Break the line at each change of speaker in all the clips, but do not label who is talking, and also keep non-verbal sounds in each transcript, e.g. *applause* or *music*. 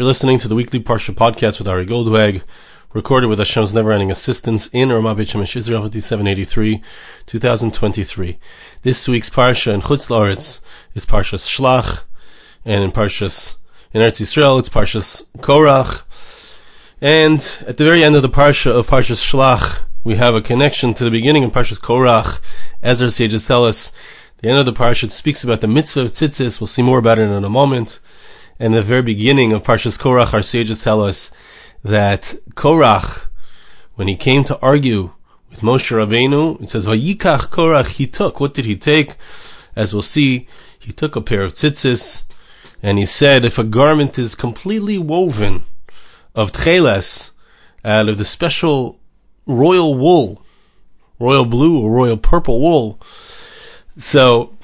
You're listening to the weekly Parsha podcast with Ari Goldwag, recorded with Hashem's never-ending assistance in Ramat Beit Shemesh Israel 5783, 2023. This week's Parsha in Chutz La'aretz is Parshas Shlach, and in Parshas in Eretz Yisrael it's Parshas Korach. And at the very end of the Parsha of Parshas Shlach, we have a connection to the beginning of Parshas Korach. As our sages tell us, the end of the Parsha speaks about the mitzvah of tzitzis. We'll see more about it in a moment. And the very beginning of Parshas Korach, our sages tell us that Korach, when he came to argue with Moshe Rabbeinu, it says, Vayikach Korach, he took. What did he take? As we'll see, he took a pair of tzitzis, and he said, if a garment is completely woven of tcheles, out of the special royal wool, royal blue or royal purple wool, so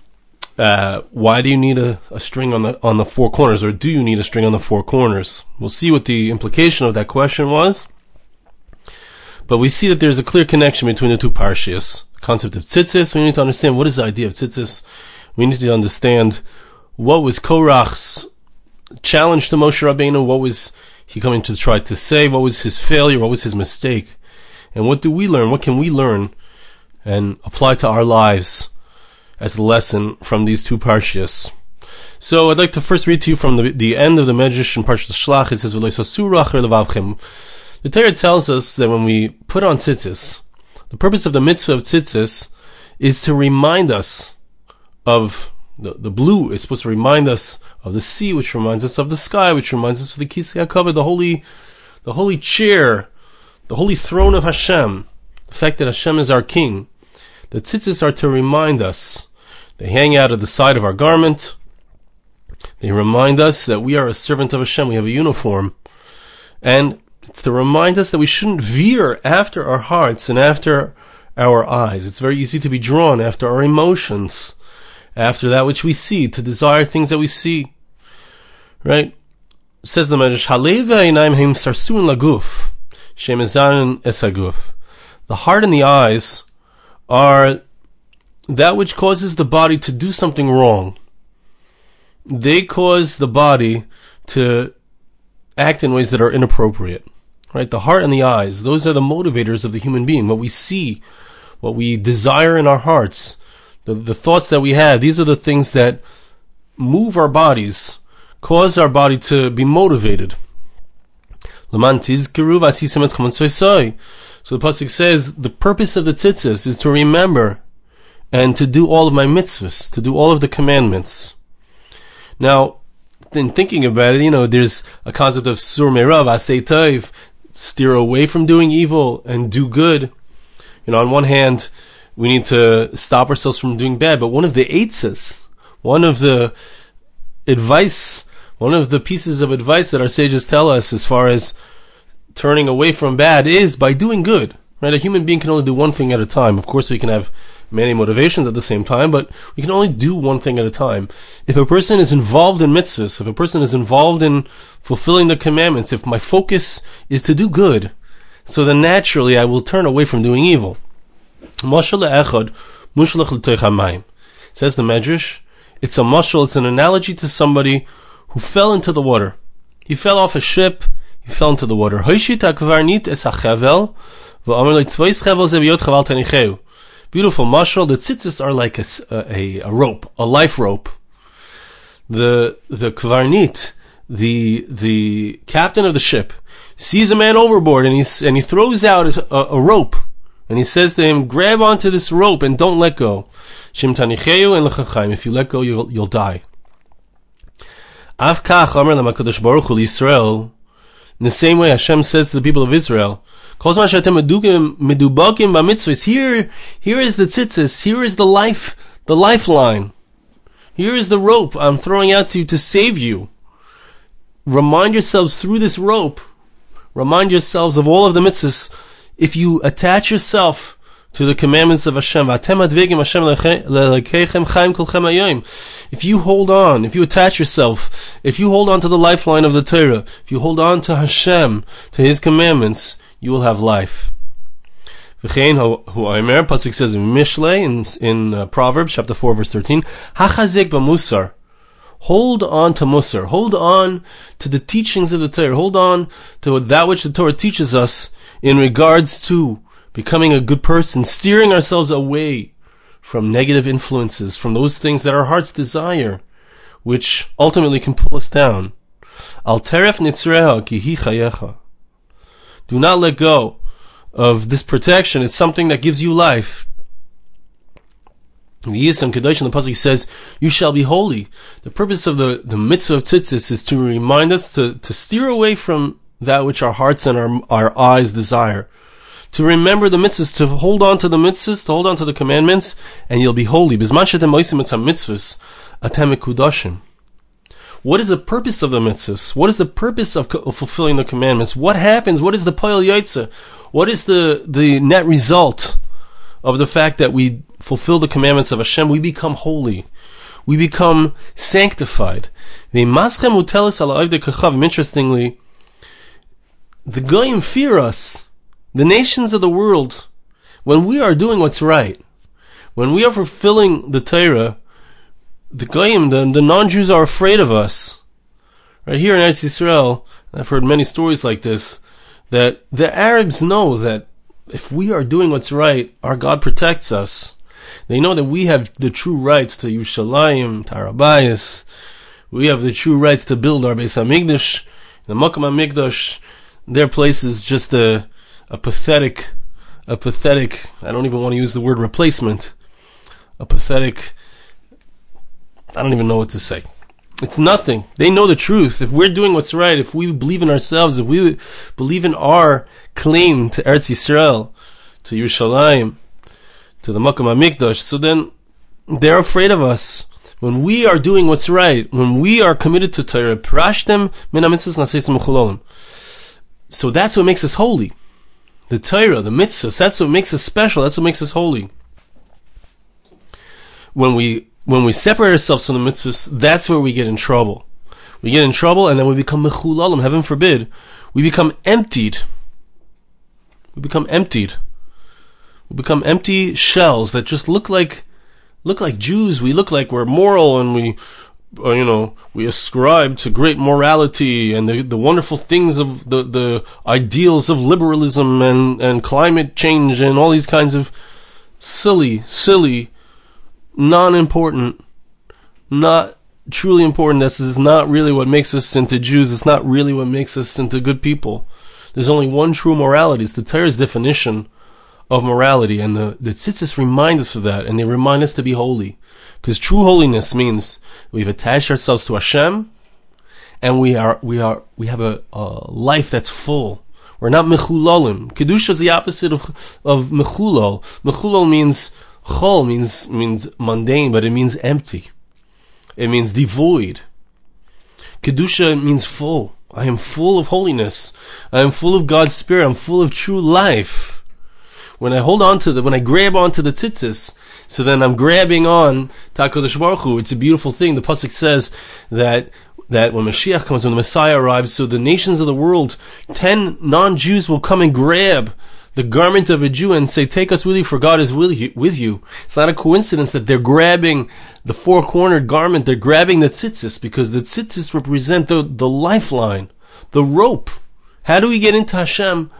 uh, why do you need a, a string on the on the four corners, or do you need a string on the four corners? We'll see what the implication of that question was. But we see that there's a clear connection between the two parshias. The concept of tzitzis, we need to understand what is the idea of tzitzis. We need to understand what was Korach's challenge to Moshe Rabbeinu, what was he coming to try to say, what was his failure, what was his mistake, and what do we learn, what can we learn and apply to our lives as a lesson from these two parshias. So I'd like to first read to you from the, the end of the Medrash in Parshat Shlach. It says, The Torah tells us that when we put on tzitzis, the purpose of the mitzvah of tzitzis is to remind us of the, the blue is supposed to remind us of the sea, which reminds us of the sky, which reminds us of the Kisei HaKavod, the holy, the holy chair, the holy throne of Hashem, the fact that Hashem is our king. The tzitzis are to remind us. They hang out at the side of our garment. They remind us that we are a servant of Hashem. We have a uniform. And it's to remind us that we shouldn't veer after our hearts and after our eyes. It's very easy to be drawn after our emotions, after that which we see, to desire things that we see. Right? Says the Medrash, Halev him sarsun laguf, shemezan esaguf. The heart and the eyes are that which causes the body to do something wrong. They cause the body to act in ways that are inappropriate. Right? The heart and the eyes, those are the motivators of the human being. What we see, what we desire in our hearts, the, the thoughts that we have, these are the things that move our bodies, cause our body to be motivated. So the pasuk says the purpose of the tzitzis is to remember and to do all of my mitzvahs, to do all of the commandments. Now, in thinking about it, you know, there's a concept of sur merav, asay toiv, steer away from doing evil and do good. You know, on one hand, we need to stop ourselves from doing bad, but one of the eitzes, one of the advice, one of the pieces of advice that our sages tell us as far as turning away from bad is by doing good. Right? A human being can only do one thing at a time. Of course, we can have many motivations at the same time, but we can only do one thing at a time. If a person is involved in mitzvahs, if a person is involved in fulfilling the commandments, if my focus is to do good, so then naturally I will turn away from doing evil. Says the Medrash, it's a mushal, it's an analogy to somebody who fell into the water. He fell off a ship, he fell into the water. Beautiful mashal. The tzitzis are like a, a, a rope, a life rope. The the kvarnit, the the captain of the ship, sees a man overboard and he and he throws out a, a rope and he says to him, "Grab onto this rope and don't let go." Shimtanichayu and if you let go, you'll you'll die. In the same way, Hashem says to the people of Israel, here, here is the tzitzis, here is the life, the lifeline. Here is the rope I'm throwing out to you to save you. Remind yourselves through this rope, remind yourselves of all of the mitzvahs. If you attach yourself to the commandments of Hashem. If you hold on, if you attach yourself, if you hold on to the lifeline of the Torah, if you hold on to Hashem, to His commandments, you will have life. Pasuk says in Mishle, in, in uh, Proverbs chapter 4 verse 13, Hachazik b'musar, Hold on to Musar. Hold on to the teachings of the Torah. Hold on to that which the Torah teaches us in regards to becoming a good person, steering ourselves away from negative influences, from those things that our hearts desire, which ultimately can pull us down. Al teref nitzreha ki hi chayecha. Do not let go of this protection. It's something that gives you life. The Yisam Kedosh in the Pasuk says, You shall be holy. The purpose of the, the mitzvah of tzitzis is to remind us to, to steer away from that which our hearts and our, our eyes desire. To remember the mitzvahs, to hold on to the mitzvahs, to hold on to the commandments, and you'll be holy. mitzvahs, What is the purpose of the mitzvahs? What is the purpose of, of fulfilling the commandments? What happens? What is the poyel yaitza? What is the, the net result of the fact that we fulfill the commandments of Hashem, we become holy. We become sanctified. Interestingly, the Goyim fear us. The nations of the world, when we are doing what's right, when we are fulfilling the Torah, the Goyim, the, the non-Jews are afraid of us. Right here in Eretz Yisrael, I've heard many stories like this, that the Arabs know that if we are doing what's right, our God protects us. They know that we have the true rights to Yerushalayim, Tarabayas. We have the true rights to build our Beis Hamikdash, the Makam Hamikdash. Their place is just a, a pathetic, a pathetic, I don't even want to use the word replacement, a pathetic, I don't even know what to say. It's nothing. They know the truth. If we're doing what's right, if we believe in ourselves, if we believe in our claim to Eretz Yisrael, to Yerushalayim, to the Makam HaMikdash, so then they're afraid of us. When we are doing what's right, when we are committed to Torah, prashtem min So that's what makes us holy. The Torah, the mitzvahs, that's what makes us special, that's what makes us holy. When we when we separate ourselves from the mitzvahs, that's where we get in trouble. We get in trouble and then we become mechulalim, heaven forbid. We become emptied. We become emptied. We become empty shells that just look like look like Jews. We look like we're moral and we uh, you know, we ascribe to great morality and the, the wonderful things of the, the ideals of liberalism and, and climate change and all these kinds of silly, silly non-important, not truly important. This is not really what makes us into Jews. It's not really what makes us into good people. There's only one true morality. It's the Torah's definition of morality, and the the tzitzis remind us of that, and they remind us to be holy, because true holiness means we've attached ourselves to Hashem, and we are we are we have a, a life that's full. We're not mechulolim. Kedusha is the opposite of of mechulol. Mechulol means Chol means means mundane, but it means empty. It means devoid. Kedusha means full. I am full of holiness. I am full of God's Spirit. I'm full of true life. When I hold on to the, when I grab onto the tzitzis, so then I'm grabbing on Takodesh Baruch Hu. It's a beautiful thing. The pasuk says that that when Mashiach comes, when the Messiah arrives, so the nations of the world, ten non-Jews will come and grab the garment of a Jew and say, Take us with you, for God is with you. It's not a coincidence that they're grabbing the four cornered garment, they're grabbing the tzitzis, because the tzitzis represent the, the lifeline, the rope. How do we get into Hashem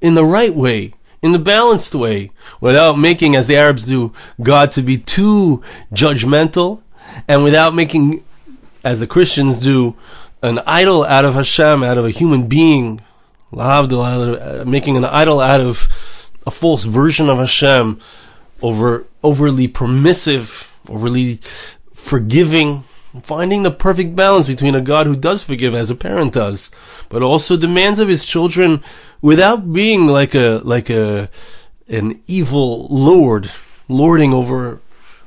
in the right way? in the balanced way, without making, as the Arabs do, God to be too judgmental, and without making, as the Christians do, an idol out of Hashem, out of a human being, uh, making an idol out of a false version of Hashem, over overly permissive, overly forgiving, finding the perfect balance between a God who does forgive as a parent does, but also demands of his children without being like a like a an evil lord lording over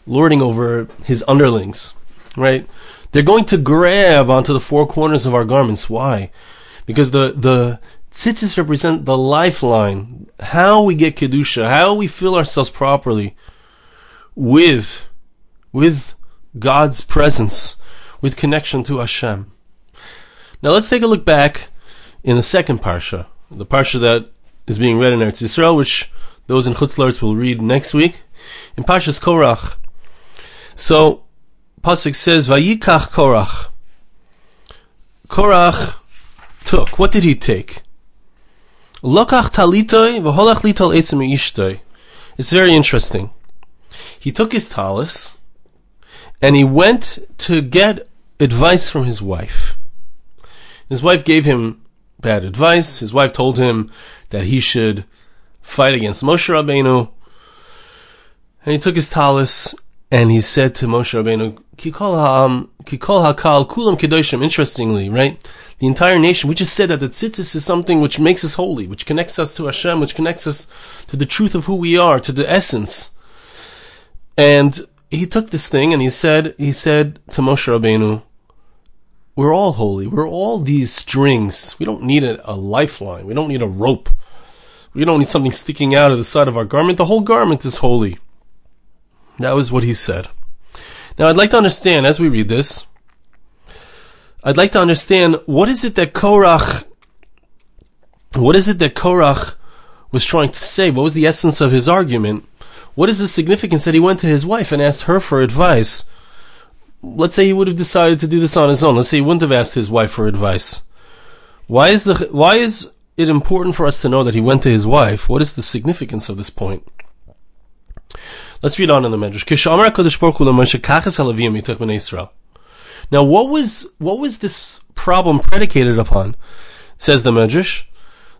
lording over his underlings, right? They're going to grab onto the four corners of our garments. Why? Because the the Tzitzis represent the lifeline, how we get Kedusha, how we fill ourselves properly with, with God's presence, with connection to Hashem. Now let's take a look back in the second Parsha, the Parsha that is being read in Eretz Yisrael, which those in Chutz will read next week, in Parshas Korach. So, pasuk says, "Vayikach Korach." Korach took. What did he take? It's very interesting. He took his talis and he went to get advice from his wife. His wife gave him bad advice. His wife told him that he should fight against Moshe Rabbeinu. And he took his talis and he said to Moshe Rabbeinu, Kikol ha'am, um, kikol ha'kal, kulam kedoshim, interestingly, right? The entire nation, we just said that the tzitzis is something which makes us holy, which connects us to Hashem, which connects us to the truth of who we are, to the essence. And he took this thing and he said, he said to Moshe Rabbeinu, we're all holy. We're all these strings. We don't need a, a lifeline. We don't need a rope. We don't need something sticking out of the side of our garment. The whole garment is holy. That was what he said. Now I'd like to understand, as we read this, I'd like to understand what is it that Korach, what is it that Korach was trying to say? What was the essence of his argument? What is the significance that he went to his wife and asked her for advice? Let's say he would have decided to do this on his own. Let's say he wouldn't have asked his wife for advice. Why is the why is it important for us to know that he went to his wife? What is the significance of this point? Let's read on in the Medrash. Now, what was what was this problem predicated upon? Says the Medrash.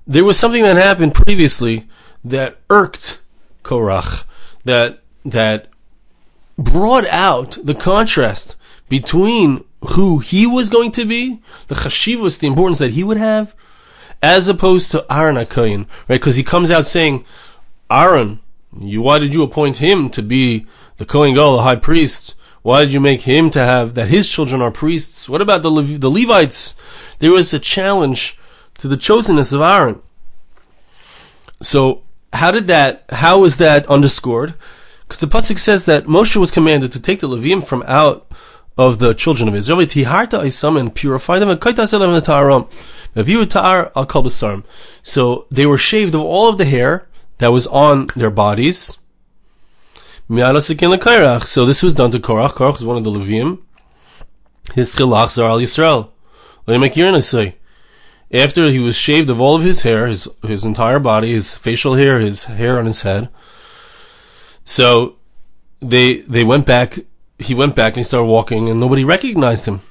There was something that happened previously that irked Korach, that that brought out the contrast between who he was going to be, the chashivas, the importance that he would have, as opposed to Aaron HaKoyin, right? Because he comes out saying, Aaron, you, why did you appoint him to be the Kohen Gadol, the high priest? Why did you make him to have that his children are priests? What about the, the Levites? There was a challenge to the chosenness of Aaron. So, how did that, how was that underscored? Because the Pasuk says that Moshe was commanded to take the Levim from out of the children of Israel, tiharta isam and purify them, and al So they were shaved of all of the hair that was on their bodies. So this was done to Korach. Korach was one of the Levim. His chilach zar al Yisrael. After he was shaved of all of his hair, his his entire body, his facial hair, his hair on his head. So they they went back. He went back and he started walking, and nobody recognized him.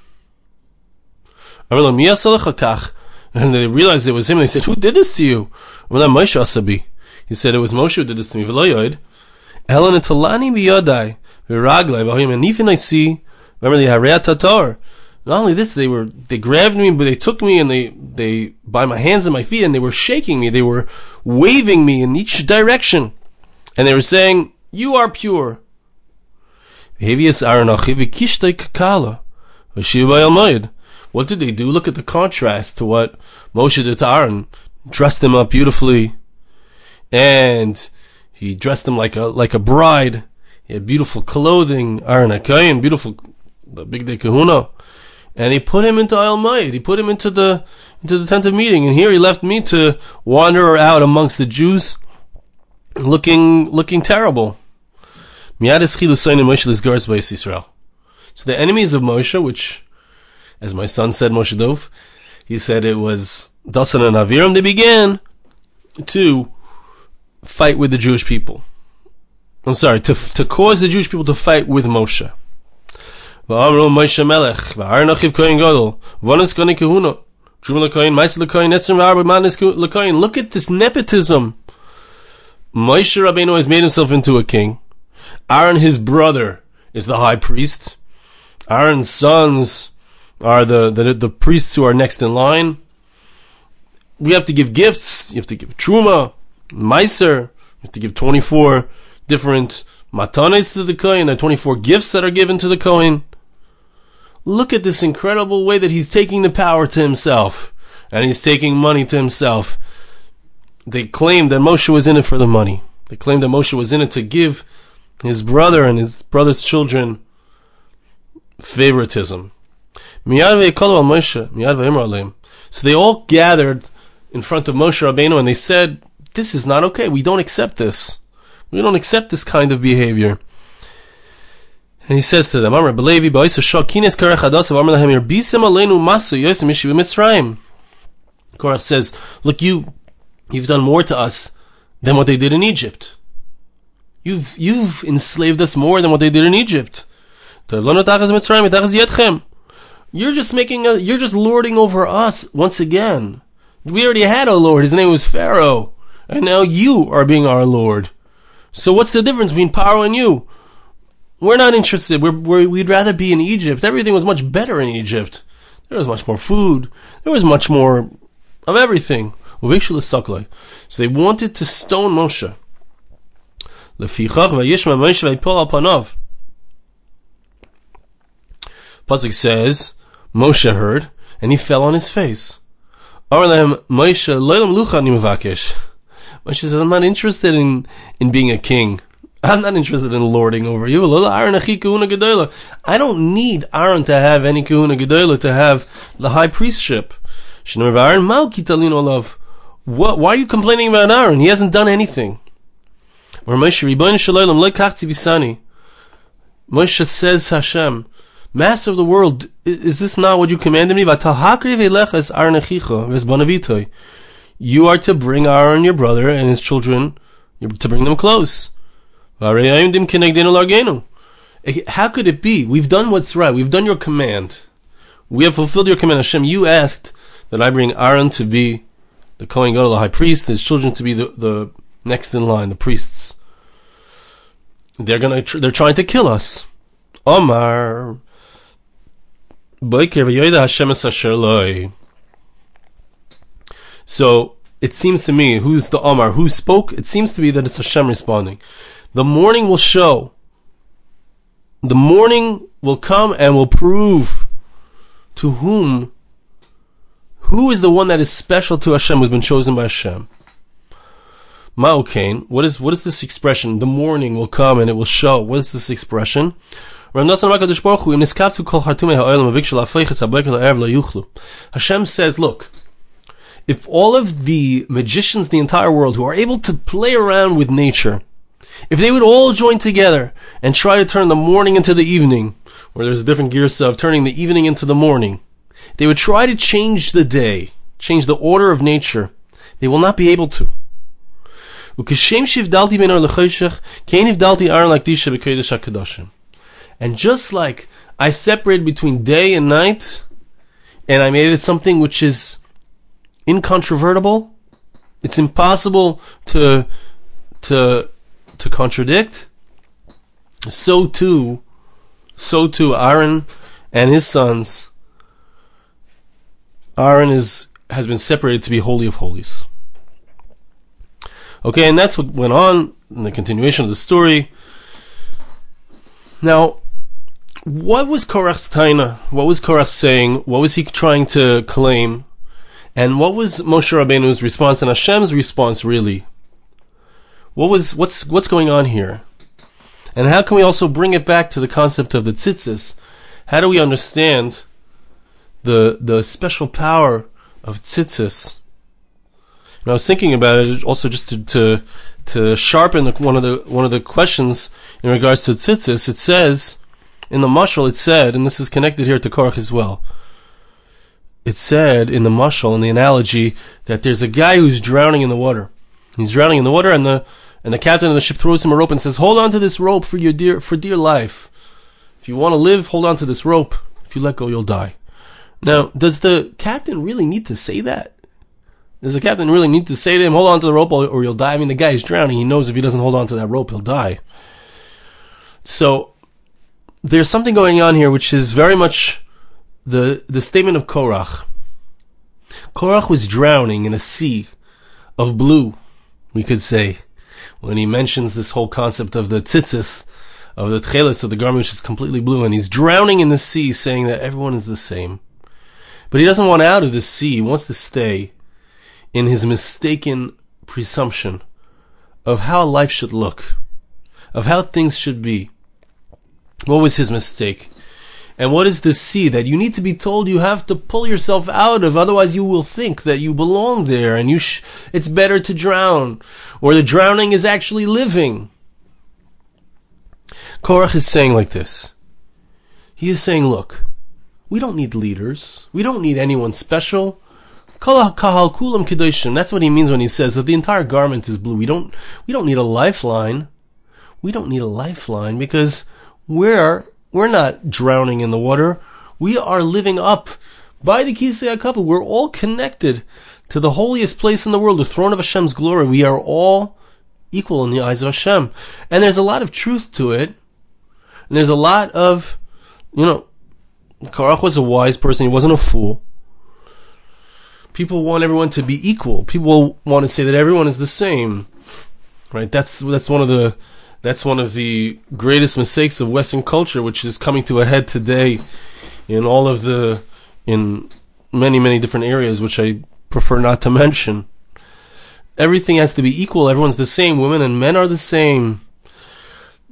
And they realized it was him. They said, "Who did this to you?" He said, It was Moshe who did this to me. Talani biyodai. And even I see, remember the Harei Tatar. Not only this, they were they grabbed me, but they took me and they they by my hands and my feet, and they were shaking me. They were waving me in each direction, and they were saying, "You are pure." What did they do? Look at the contrast to what Moshe did to Aaron. Dressed him up beautifully and he dressed him like a like a bride. He had beautiful clothing, Aaron Akayin, beautiful the bigdei kahuna. And he put him into Al. He put him into the into the tent of meeting. And here he left me to wander out amongst the Jews looking looking terrible. So the enemies of Moshe, which as my son said, Moshe Dov, he said it was Dasan and Aviram, they began to fight with the Jewish people. I'm sorry, to, to cause the Jewish people to fight with Moshe. Look at this nepotism. Moshe Rabbeinu has made himself into a king. Aaron, his brother, is the high priest. Aaron's sons are the, the, the priests who are next in line. We have to give gifts. You have to give truma. Meiser, you have to give 24 different matanes to the Kohen, there are 24 gifts that are given to the Kohen. Look at this incredible way that he's taking the power to himself, and he's taking money to himself. They claim that Moshe was in it for the money. They claim that Moshe was in it to give his brother and his brother's children favoritism. So they all gathered in front of Moshe Rabbeinu and they said, this is not okay. We don't accept this. We don't accept this kind of behavior. And he says to them, Amr Belevi Ba'isa Shakines Karech Hadasav Amr Lahem Yerbisim Aleinu Masu Yosem Yeshiva Mitzrayim. Korach says, Look, you, you've done more to us than what they did in Egypt. You've, you've enslaved us more than what they did in Egypt. You're just making a, you're just lording over us once again. We already had a lord. His name was Pharaoh. And now you are being our lord. So what's the difference between Paro and you? We're not interested. We're, we would rather be in Egypt. Everything was much better in Egypt. There was much more food. There was much more of everything. So they wanted to stone Moshe. Pasuk says, Moshe heard, and he fell on his face. Moshe says, I'm not interested in, in being a king. I'm not interested in lording over you. I don't need Aaron to have any kahuna gedola to have the high priestship. What, why are you complaining about Aaron? He hasn't done anything. Moshe says Hashem, Master of the world, is this not what you commanded me? You are to bring Aaron, your brother, and his children, to bring them close. Eh, how could it be? We've done what's right. We've done your command. We have fulfilled your command. Hashem, you asked that I bring Aaron to be the Kohen Gadol, the high priest, his children to be the, the next in line, the priests. They're gonna, tr- they're trying to kill us. Omar. So, it seems to me, who's the Omar, who spoke? It seems to be that it's Hashem responding. The morning will show. The morning will come and will prove to whom, who is the one that is special to Hashem, who's been chosen by Hashem. Ma'okain, what is, what is this expression? The morning will come and it will show. What is this expression? Hashem says, look, if all of the magicians the entire world who are able to play around with nature, if they would all join together and try to turn the morning into the evening, where there's a different gear of turning the evening into the morning, they would try to change the day, change the order of nature. They will not be able to. And just like I separated between day and night, and I made it something which is incontrovertible, it's impossible to to to contradict, so too, so too Aaron and his sons. Aaron is has been separated to be holy of holies. Okay, and that's what went on in the continuation of the story. Now, what was Korach's taina? What was Korach saying? What was he trying to claim? And what was Moshe Rabbeinu's response and Hashem's response really? What was what's what's going on here? And how can we also bring it back to the concept of the tzitzis? How do we understand the the special power of tzitzis? And I was thinking about it also just to to, to sharpen the, one of the one of the questions in regards to tzitzis. It says in the mashal, it said, and this is connected here to Korach as well. It said in the mashal in the analogy that there's a guy who's drowning in the water. He's drowning in the water, and the and the captain of the ship throws him a rope and says, "Hold on to this rope for your dear for dear life. If you want to live, hold on to this rope. If you let go, you'll die." Now, does the captain really need to say that? Does the captain really need to say to him, "Hold on to the rope, or, or you'll die"? I mean, the guy is drowning. He knows if he doesn't hold on to that rope, he'll die. So, there's something going on here, which is very much the the statement of Korach. Korach was drowning in a sea of blue, we could say when he mentions this whole concept of the tzitzis, of the tchelis, of the garment which is completely blue, and he's drowning in the sea saying that everyone is the same. But he doesn't want out of the sea, he wants to stay in his mistaken presumption of how life should look, of how things should be. What was his mistake? And what is the sea that you need to be told you have to pull yourself out of? Otherwise, you will think that you belong there, and you sh- it's better to drown, or the drowning is actually living. Korach is saying like this: he is saying, look, we don't need leaders. We don't need anyone special. That's what he means when he says that the entire garment is blue. We don't, we don't need a lifeline. We don't need a lifeline because we're, we're not drowning in the water. We are living up by the Kisei HaKavod. We're all connected to the holiest place in the world, the throne of Hashem's glory. We are all equal in the eyes of Hashem. And there's a lot of truth to it. And there's a lot of, you know, Korach was a wise person. He wasn't a fool. People want everyone to be equal. People want to say that everyone is the same. Right? That's, that's one of the, that's one of the greatest mistakes of Western culture, which is coming to a head today in all of the, in many, many different areas, which I prefer not to *laughs* mention. Everything has to be equal. Everyone's the same. Women and men are the same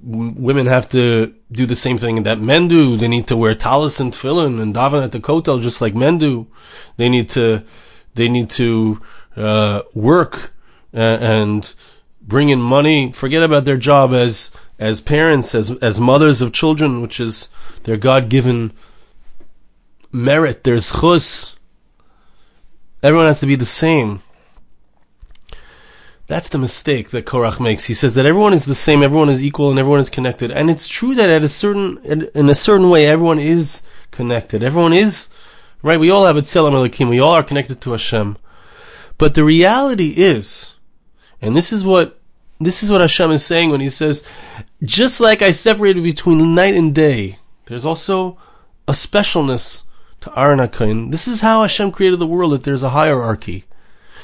women have to do the same thing that men do. They need to wear talis and tefillin and daven at the kotel just like men do. They need to, they need to uh, work and bring in money. Forget about their job as as parents, as as mothers of children, which is their God given merit. There's chus. Everyone has to be the same. That's the mistake that Korach makes. He says that everyone is the same, everyone is equal, and everyone is connected. And it's true that at a certain, in a certain way, everyone is connected. Everyone is, right? We all have a Tzelem Elohim. We all are connected to Hashem. But the reality is, and this is what, this is what Hashem is saying when he says, just like I separated between night and day, there's also a specialness to Aaron This is how Hashem created the world, that there's a hierarchy.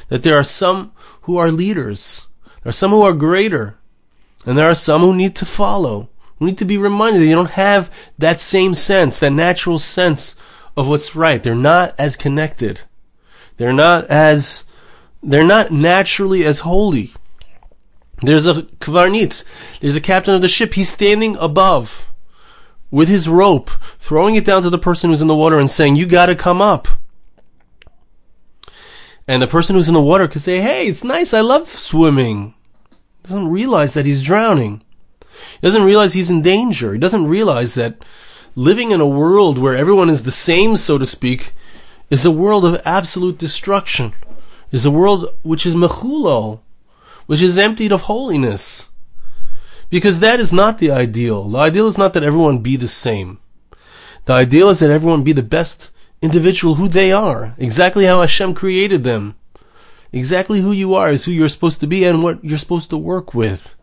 That there are some who are leaders. There are some who are greater. And there are some who need to follow. Who need to be reminded they don't have that same sense, that natural sense of what's right. They're not as connected. They're not as, they're not naturally as holy. There's a kvarnit. There's a captain of the ship. He's standing above with his rope, throwing it down to the person who's in the water and saying, you gotta come up. And the person who's in the water could say, hey, it's nice, I love swimming. Doesn't realize that he's drowning. He doesn't realize he's in danger. He doesn't realize that living in a world where everyone is the same, so to speak, is a world of absolute destruction. Is a world which is mechulo, which is emptied of holiness. Because that is not the ideal. The ideal is not that everyone be the same. The ideal is that everyone be the best individual who they are, exactly how Hashem created them. Exactly who you are is who you're supposed to be and what you're supposed to work with.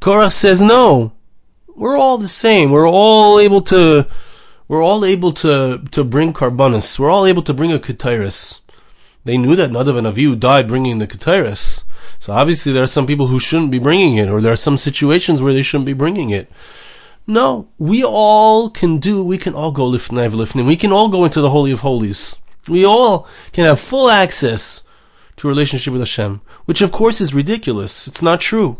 Korach says, no, we're all the same. We're all able to, we're all able to, to bring karbanis. We're all able to bring a ketairis. They knew that Nadav and Avihu died bringing the ketairis. So obviously there are some people who shouldn't be bringing it, or there are some situations where they shouldn't be bringing it. No, we all can do, we can all go lifnei lifnei. We can all go into the Holy of Holies. We all can have full access to a relationship with Hashem, which of course is ridiculous. It's not true.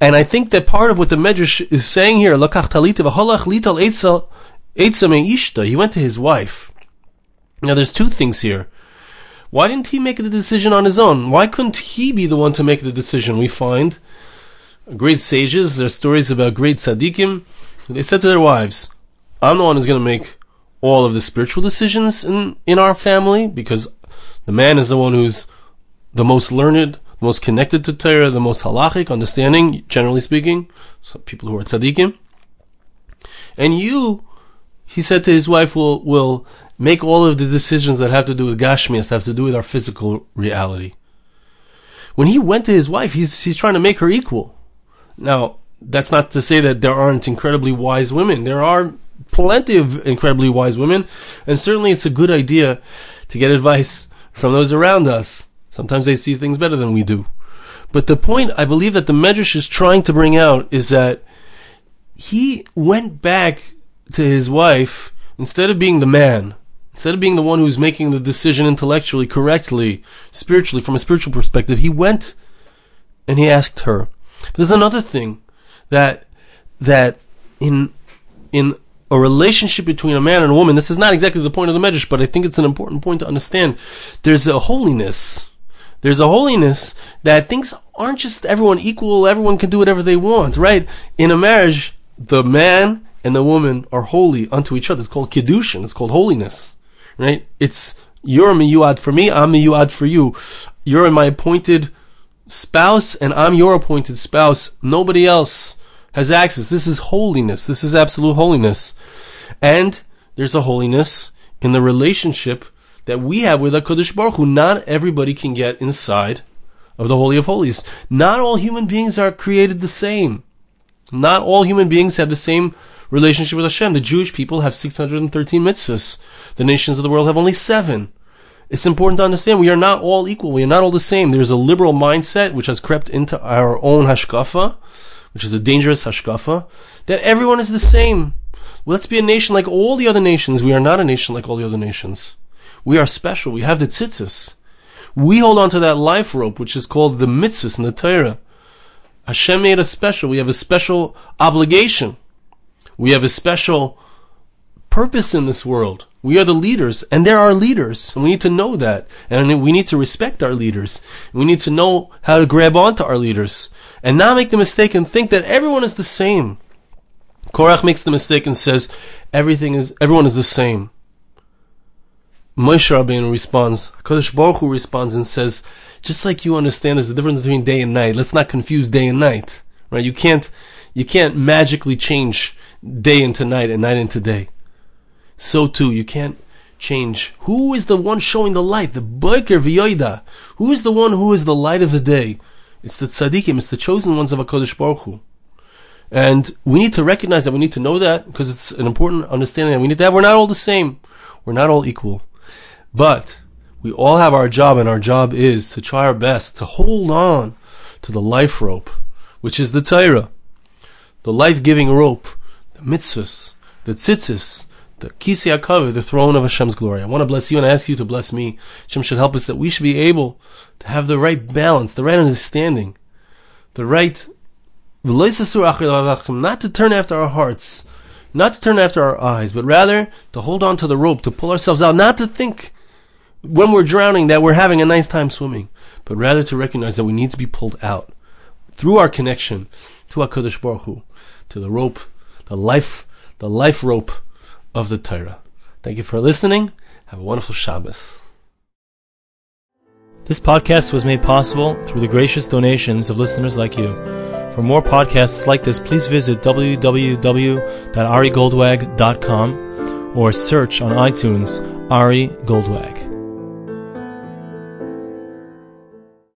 And I think that part of what the Medrash is saying here, Lakalita Halach Lita Aitsame Ishta, he went to his wife. Now there's two things here. Why didn't he make the decision on his own? Why couldn't he be the one to make the decision? We find great sages, there's stories about great tzaddikim. They said to their wives, I'm the one who's going to make all of the spiritual decisions in, in our family because the man is the one who's the most learned, the most connected to Torah, the most halachic, understanding, generally speaking. So people who are tzaddikim. And you, he said to his wife, will, will make all of the decisions that have to do with gashmias, have to do with our physical reality. When he went to his wife, he's, he's trying to make her equal. Now, that's not to say that there aren't incredibly wise women. There are plenty of incredibly wise women, and certainly it's a good idea to get advice from those around us. Sometimes they see things better than we do. But the point I believe that the Medrash is trying to bring out is that he went back to his wife instead of being the man, instead of being the one who's making the decision intellectually, correctly, spiritually, from a spiritual perspective, he went and he asked her, there's another thing that that in in a relationship between a man and a woman, this is not exactly the point of the Medrash, but I think it's an important point to understand. There's a holiness. There's a holiness that things aren't just everyone equal, everyone can do whatever they want, right? In a marriage, the man and the woman are holy unto each other. It's called kiddushin. It's called holiness, right? It's you're miyuad for me. I'm miyuad for you. You're my appointed spouse, and I'm your appointed spouse. Nobody else has access. This is holiness. This is absolute holiness, and there's a holiness in the relationship that we have with HaKadosh Baruch Hu. Not everybody can get inside of the Holy of Holies. Not all human beings are created the same. Not all human beings have the same relationship with Hashem. The Jewish people have 613 mitzvahs. The nations of the world have only seven. It's important to understand we are not all equal. We are not all the same. There's a liberal mindset which has crept into our own hashkafa, which is a dangerous hashkafa, that everyone is the same. Let's be a nation like all the other nations. We are not a nation like all the other nations. We are special. We have the tzitzis. We hold on to that life rope, which is called the mitzvahs in the Torah. Hashem made us special. We have a special obligation. We have a special purpose in this world. We are the leaders, and there are leaders, and we need to know that. And we need to respect our leaders. We need to know how to grab onto our leaders, and not make the mistake and think that everyone is the same. Korach makes the mistake and says everything is everyone is the same. Moshe Rabbeinu responds, Kodesh Baruch Hu responds and says, just like you understand there's a difference between day and night, let's not confuse day and night. Right? You can't you can't magically change day into night and night into day. So too, you can't change. Who is the one showing the light? The Boker V'yoida. Who is the one who is the light of the day? It's the tzaddikim, it's the chosen ones of HaKadosh Baruch Hu. And we need to recognize that, we need to know that, because it's an important understanding that we need to have. We're not all the same. We're not all equal. But we all have our job, and our job is to try our best to hold on to the life rope, which is the Torah, the life-giving rope, the mitzvahs, the tzitzis, the kisei hakavod, the throne of Hashem's glory. I want to bless you and I ask you to bless me. Hashem should help us that we should be able to have the right balance, the right understanding, the right not to turn after our hearts, not to turn after our eyes, but rather to hold on to the rope, to pull ourselves out, not to think when we're drowning that we're having a nice time swimming, but rather to recognize that we need to be pulled out through our connection to HaKadosh Baruch Hu, to the rope, the life, the life rope of the Torah. Thank you for listening. Have a wonderful Shabbos.
This podcast was made possible through the gracious donations of listeners like you. For more podcasts like this, please visit www.arigoldwag.com or search on iTunes Ari Goldwag.